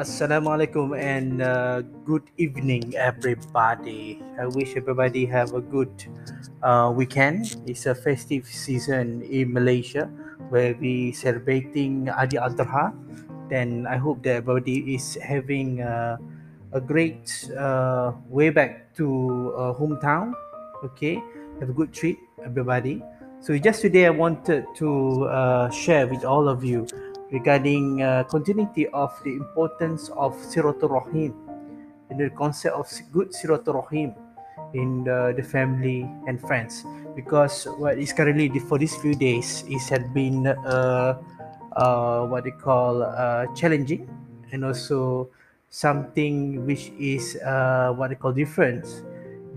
Assalamualaikum and uh, good evening, everybody. I wish everybody have a good uh, weekend. It's a festive season in Malaysia where we celebrating Aidil Adha. Then I hope that everybody is having uh, a great uh, way back to uh, hometown. Okay, have a good trip, everybody. So just today, I wanted to uh, share with all of you regarding uh, continuity of the importance of silaturahim and the concept of good silaturahim in the, the family and friends. Because what is currently for these few days is had been uh, uh, what they call uh, challenging and also something which is uh, what they call different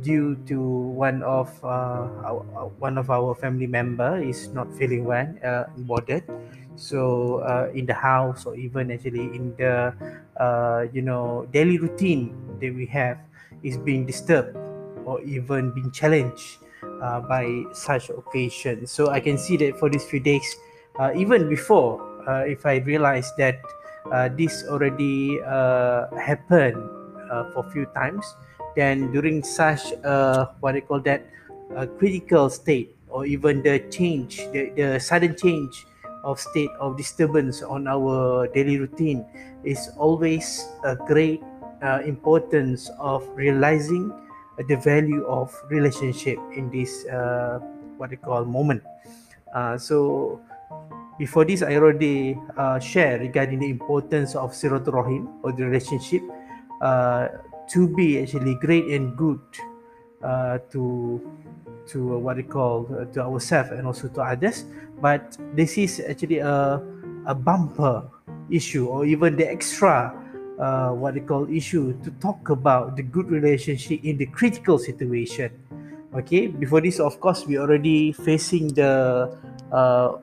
due to one of uh, our, one of our family member is not feeling well uh, warded so uh, in the house or even actually in the uh, you know daily routine that we have is being disturbed or even being challenged uh, by such occasions so i can see that for these few days uh, even before uh, if i realize that uh, this already happened for a few times then during such what i call that critical state or even the change the, the sudden change of state of disturbance on our daily routine is always a great uh, importance of realizing the value of relationship in this uh, what they call moment. Uh, so before this i already uh, shared regarding the importance of silaturahim or the relationship. Uh, to be actually great and good uh, to to uh, what we call uh, to ourselves and also to others. But this is actually a a bumper issue or even the extra uh, what they call issue to talk about the good relationship in the critical situation. Okay before this of course we already facing the uh,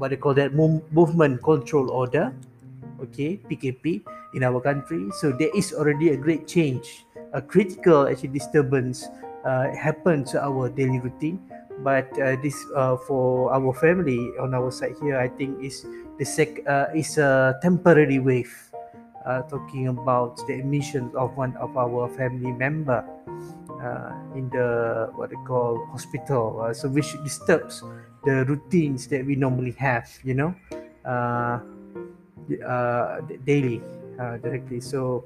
what they call that movement control order. Okay pkp in our country. So there is already a great change a critical actually disturbance uh, happen to our daily routine but uh, this uh, for our family on our side here i think is the sec uh, is a temporary wave uh, talking about the emissions of one of our family member uh, in the what they call hospital uh, so which disturbs the routines that we normally have you know uh, uh, daily uh, directly. So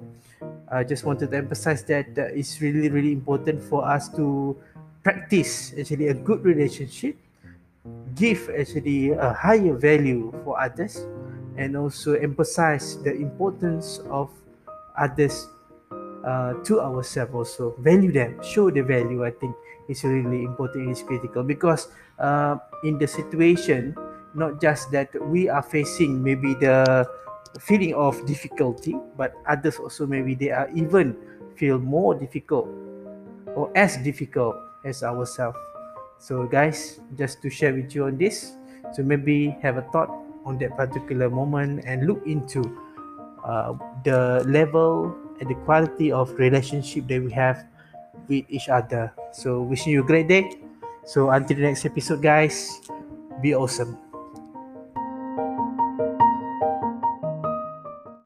I just wanted to emphasize that uh, it's really, really important for us to practice actually a good relationship, give actually a higher value for others, and also emphasize the importance of others uh, to ourselves also. Value them show the value i think is really important is critical. Because uh, in the situation not just that we are facing maybe the feeling of difficulty but others also maybe they are even feel more difficult or as difficult as ourselves. So guys just to share with you on this so maybe have a thought on that particular moment and look into uh, the level and the quality of relationship that we have with each other. So wishing you a great day. So until the next episode guys be awesome